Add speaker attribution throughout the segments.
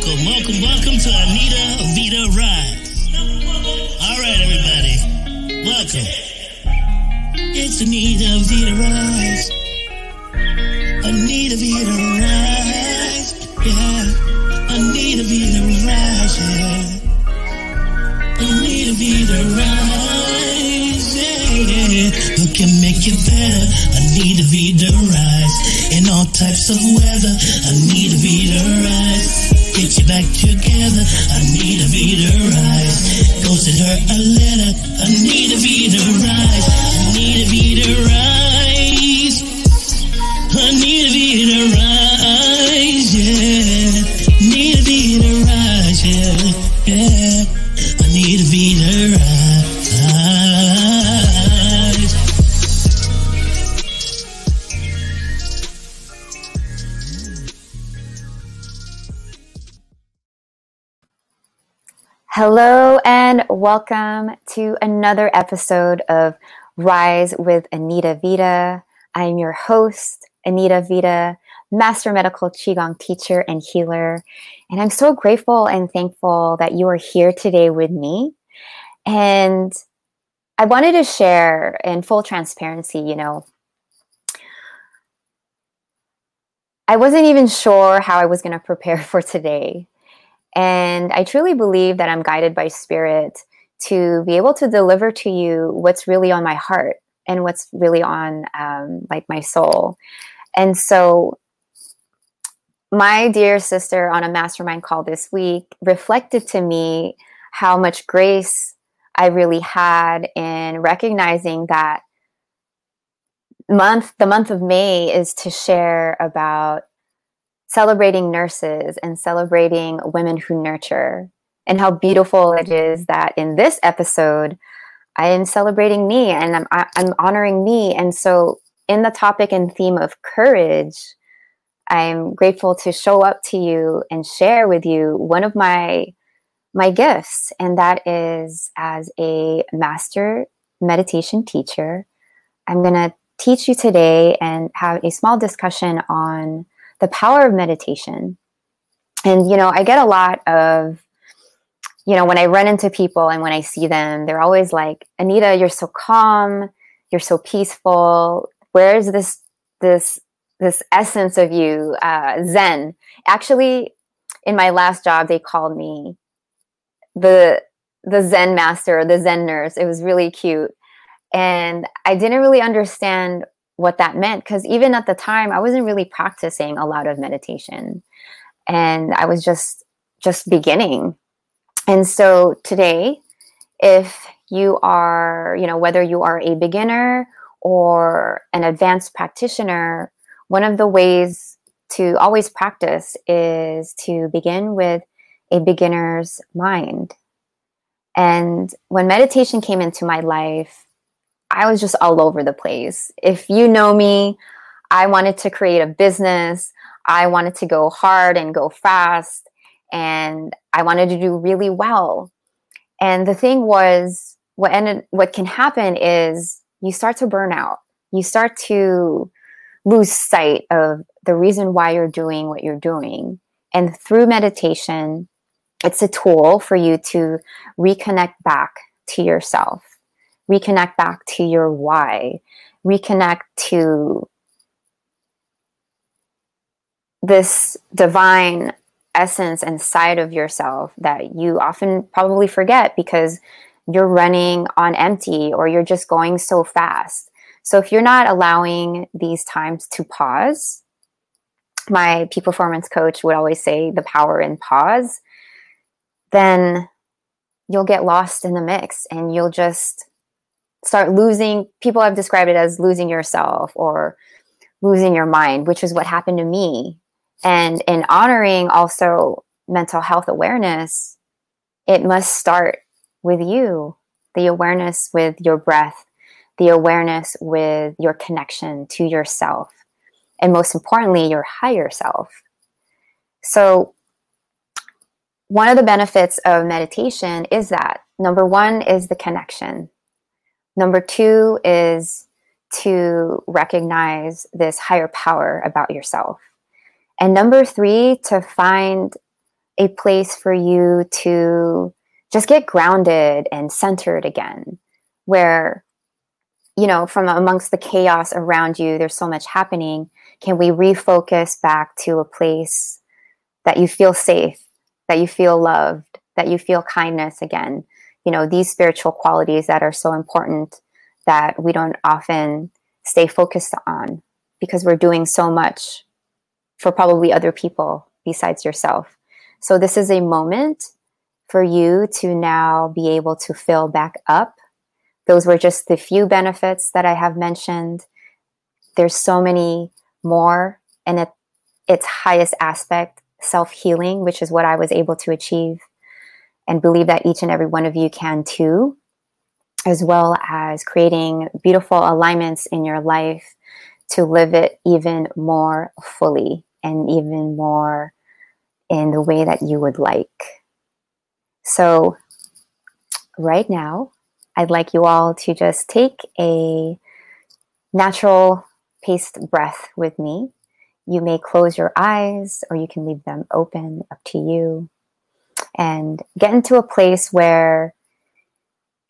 Speaker 1: Welcome, welcome, welcome to Anita Vita Rise. All right, everybody, welcome. It's Anita Vita Rise. Anita Vita Rise. Yeah. Anita Vita Rise. Yeah. Anita Vita Rise. Yeah. Who can make you better? Anita Vita Rise. In all types of weather. Anita Vita Rise. Get you back together. Anita Vita Rise. Go send her a letter. Anita Vita Rise. Anita Vita Rise.
Speaker 2: Hello and welcome to another episode of Rise with Anita Vita. I'm your host, Anita Vita, Master Medical Qigong teacher and healer. And I'm so grateful and thankful that you are here today with me. And I wanted to share in full transparency, you know, I wasn't even sure how I was going to prepare for today. And I truly believe that I'm guided by spirit to be able to deliver to you what's really on my heart and what's really on um, like my soul. And so my dear sister on a mastermind call this week reflected to me how much grace I really had in recognizing that month the month of May is to share about celebrating nurses and celebrating women who nurture and how beautiful it is that in this episode I am celebrating me and I'm I'm honoring me. And so in the topic and theme of courage I'm grateful to show up to you and share with you one of my my gifts and that is as a master meditation teacher I'm going to teach you today and have a small discussion on the power of meditation. And, you know, I get a lot of, you know, when I run into people and when I see them, they're always like, Anita, you're so calm, you're so peaceful. Where's this, this, this essence of you, uh, Zen? Actually, in my last job, they called me the, the Zen master, the Zen nurse. It was really cute. And I didn't really understand what that meant because even at the time I wasn't really practicing a lot of meditation and I was just just beginning. And so today if you are, you know, whether you are a beginner or an advanced practitioner, one of the ways to always practice is to begin with a beginner's mind. And when meditation came into my life, I was just all over the place. If you know me, I wanted to create a business. I wanted to go hard and go fast. And I wanted to do really well. And the thing was, what ended, what can happen is you start to burn out. You start to lose sight of the reason why you're doing what you're doing. And through meditation, it's a tool for you to reconnect back to yourself reconnect back to your why, reconnect to this divine essence and side of yourself that you often probably forget because you're running on empty or you're just going so fast. So if you're not allowing these times to pause, my peak performance coach would always say the power in pause, then you'll get lost in the mix and you'll just start losing people have described it as losing yourself or losing your mind which is what happened to me. And in honoring also mental health awareness it must start with you. The awareness with your breath the awareness with your connection to yourself and most importantly your higher self. So one of the benefits of meditation is that number one is the connection Number two is to recognize this higher power about yourself. And number three, to find a place for you to just get grounded and centered again, where, you know, from amongst the chaos around you, there's so much happening. Can we refocus back to a place that you feel safe, that you feel loved, that you feel kindness again? You know, these spiritual qualities that are so important that we don't often stay focused on because we're doing so much for probably other people besides yourself. So, this is a moment for you to now be able to fill back up. Those were just the few benefits that I have mentioned. There's so many more, and at its highest aspect, self healing, which is what I was able to achieve, and believe that each and every one of you can too, as well as creating beautiful alignments in your life to live it even more fully and even more in the way that you would like. So, right now, I'd like you all to just take a natural paced breath with me. You may close your eyes or you can leave them open, up to you. And get into a place where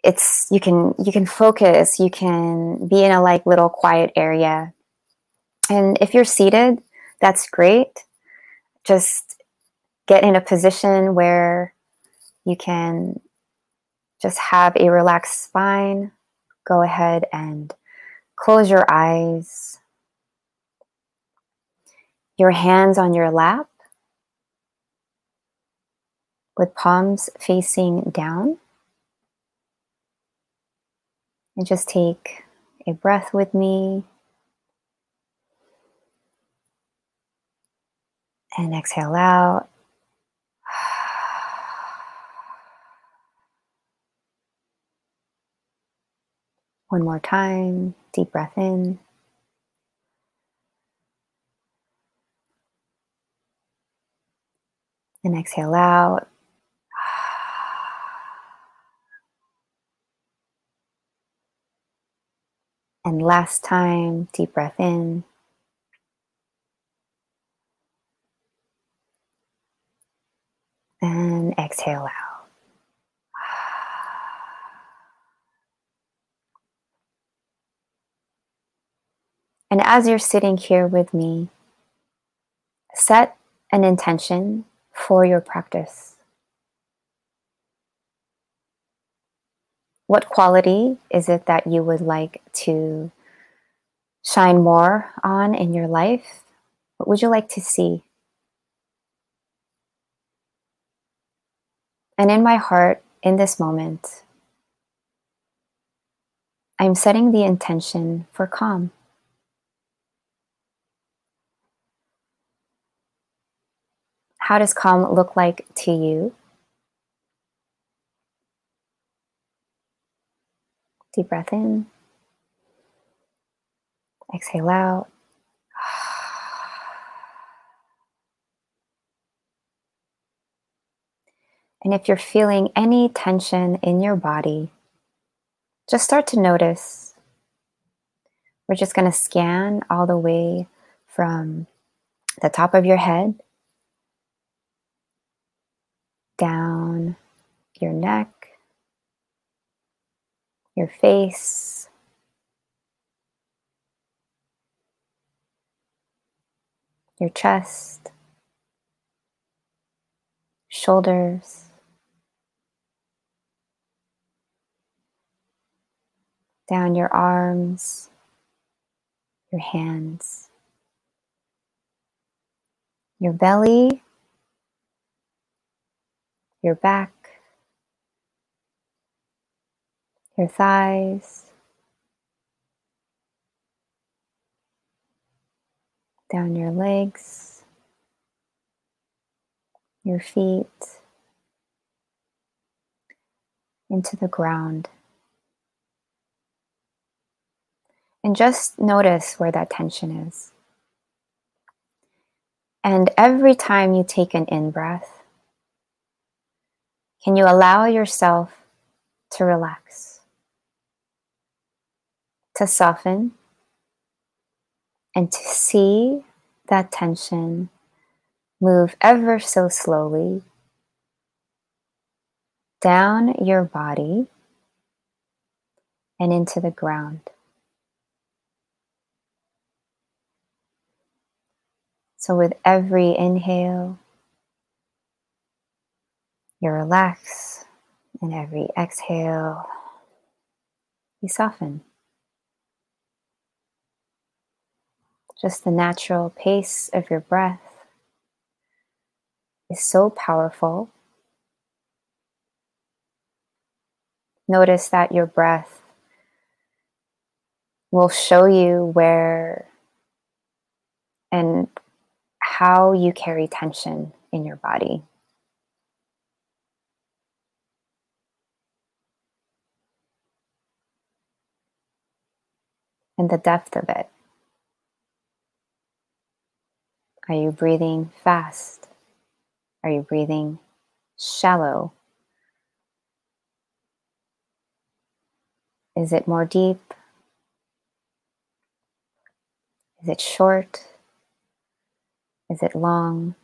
Speaker 2: it's you can you can focus, you can be in a like little quiet area. And if you're seated, that's great. Just get in a position where you can just have a relaxed spine. Go ahead and close your eyes. Your hands on your lap with palms facing down. And just take a breath with me. And exhale out. One more time, deep breath in. And exhale out. And last time, deep breath in. And exhale out. And as you're sitting here with me, set an intention for your practice. What quality is it that you would like to shine more on in your life? What would you like to see? And in my heart, in this moment, I'm setting the intention for calm. How does calm look like to you? Deep breath in. Exhale out. And if you're feeling any tension in your body, just start to notice. We're just going to scan all the way from the top of your head down your neck, your face, your chest, shoulders, down your arms, your hands, your belly. Your back, your thighs, down your legs, your feet, into the ground. And just notice where that tension is. And every time you take an in breath, can you allow yourself to relax, to soften, and to see that tension move ever so slowly down your body and into the ground. So, with every inhale, you relax, and every exhale, you soften. Just the natural pace of your breath is so powerful. Notice that your breath will show you where and how you carry tension in your body. And the depth of it. Are you breathing fast? Are you breathing shallow? Is it more deep? Is it short? Is it long?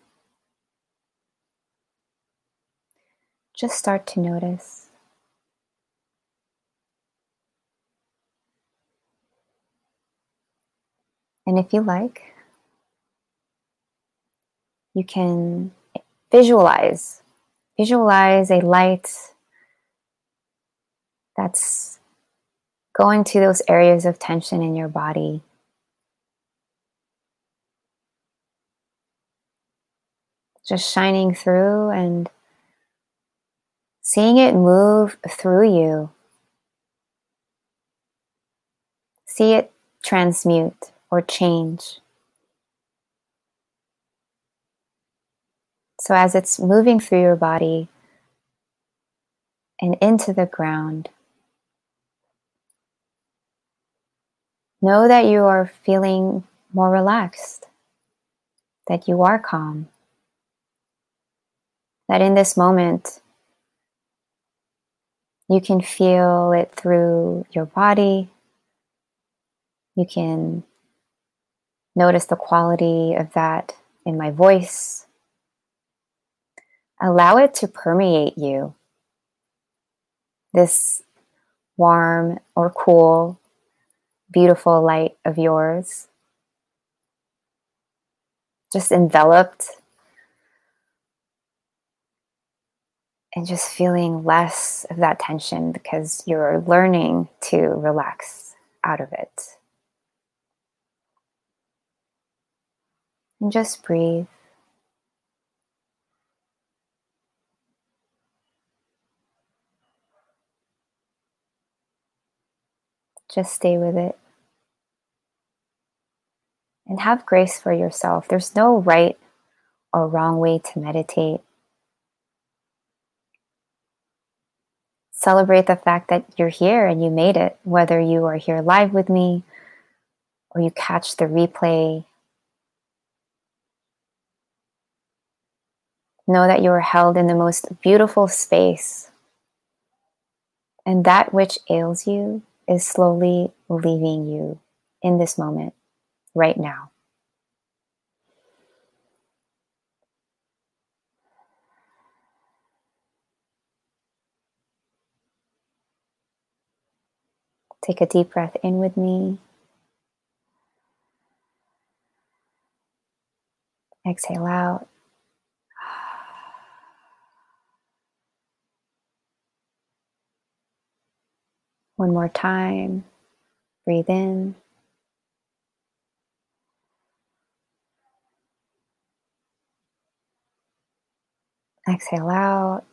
Speaker 2: Just start to notice. And if you like, you can visualize visualize a light that's going to those areas of tension in your body. Just shining through and seeing it move through you. See it transmute or change So, as it's moving through your body and into the ground, know that you are feeling more relaxed, that you are calm, that in this moment, you can feel it through your body. You can notice the quality of that in my voice allow it to permeate you. This warm or cool, beautiful light of yours, just enveloped and just feeling less of that tension because you're learning to relax out of it. And just breathe. Just stay with it. And have grace for yourself. There's no right or wrong way to meditate. Celebrate the fact that you're here and you made it, whether you are here live with me or you catch the replay. Know that you are held in the most beautiful space, and that which ails you is slowly leaving you in this moment, right now. Take a deep breath in with me. Exhale out. One more time. Breathe in. Exhale out.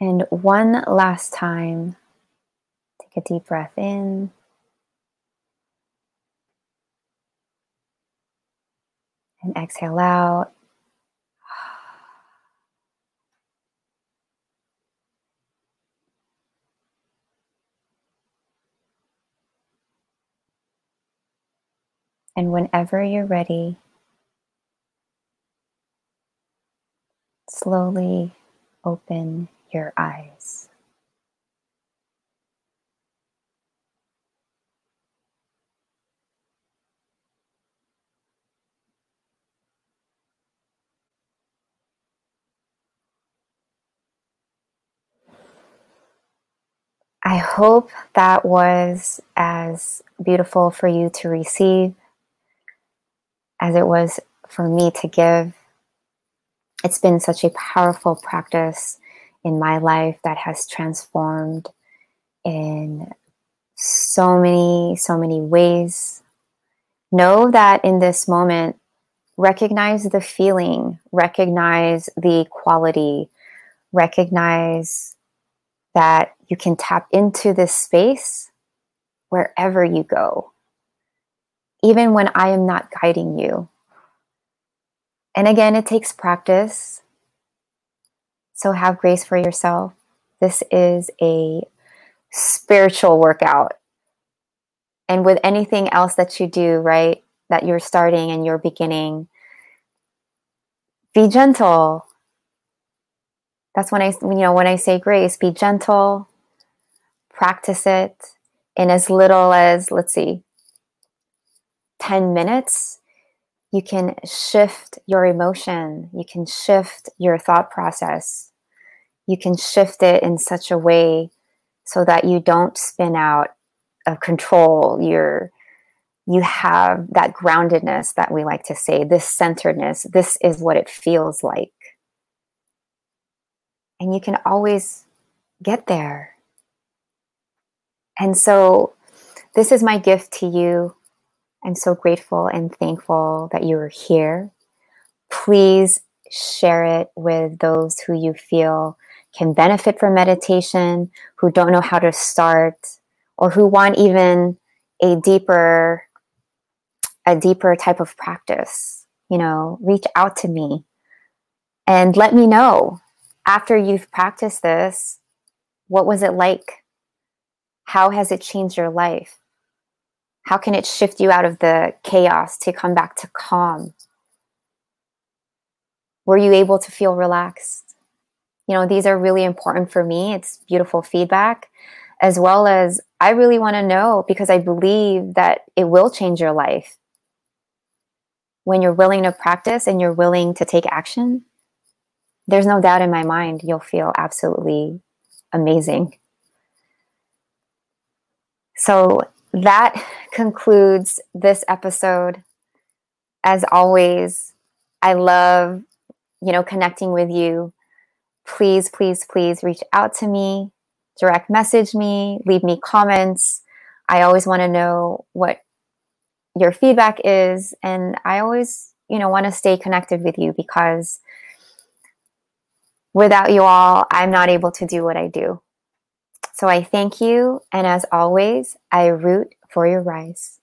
Speaker 2: And one last time, take a deep breath in. And exhale out. And whenever you're ready, slowly open your eyes. I hope that was as beautiful for you to receive as it was for me to give. It's been such a powerful practice in my life that has transformed in so many, so many ways. Know that in this moment, recognize the feeling, recognize the quality, recognize that you can tap into this space wherever you go, even when I am not guiding you. And again, it takes practice. So have grace for yourself. This is a spiritual workout. And with anything else that you do, right, that you're starting and you're beginning, be gentle. That's when I, you know, when I say grace, be gentle, practice it in as little as, let's see, 10 minutes. You can shift your emotion, you can shift your thought process, you can shift it in such a way so that you don't spin out of control. You're you have that groundedness that we like to say, this centeredness. This is what it feels like. And you can always get there. And so, this is my gift to you. I'm so grateful and thankful that you are here. Please share it with those who you feel can benefit from meditation, who don't know how to start, or who want even a deeper a deeper type of practice, you know, reach out to me and let me know after you've practiced this, what was it like? How has it changed your life? How can it shift you out of the chaos to come back to calm? Were you able to feel relaxed? You know, these are really important for me. It's beautiful feedback, as well as I really want to know because I believe that it will change your life when you're willing to practice and you're willing to take action, there's no doubt in my mind you'll feel absolutely amazing. So that concludes this episode. As always, I love, you know, connecting with you. Please, please, please reach out to me, direct message me, leave me comments. I always want to know what your feedback is. And I always, you know, want to stay connected with you because without you all, I'm not able to do what I do. So I thank you. And as always, I root for your rise.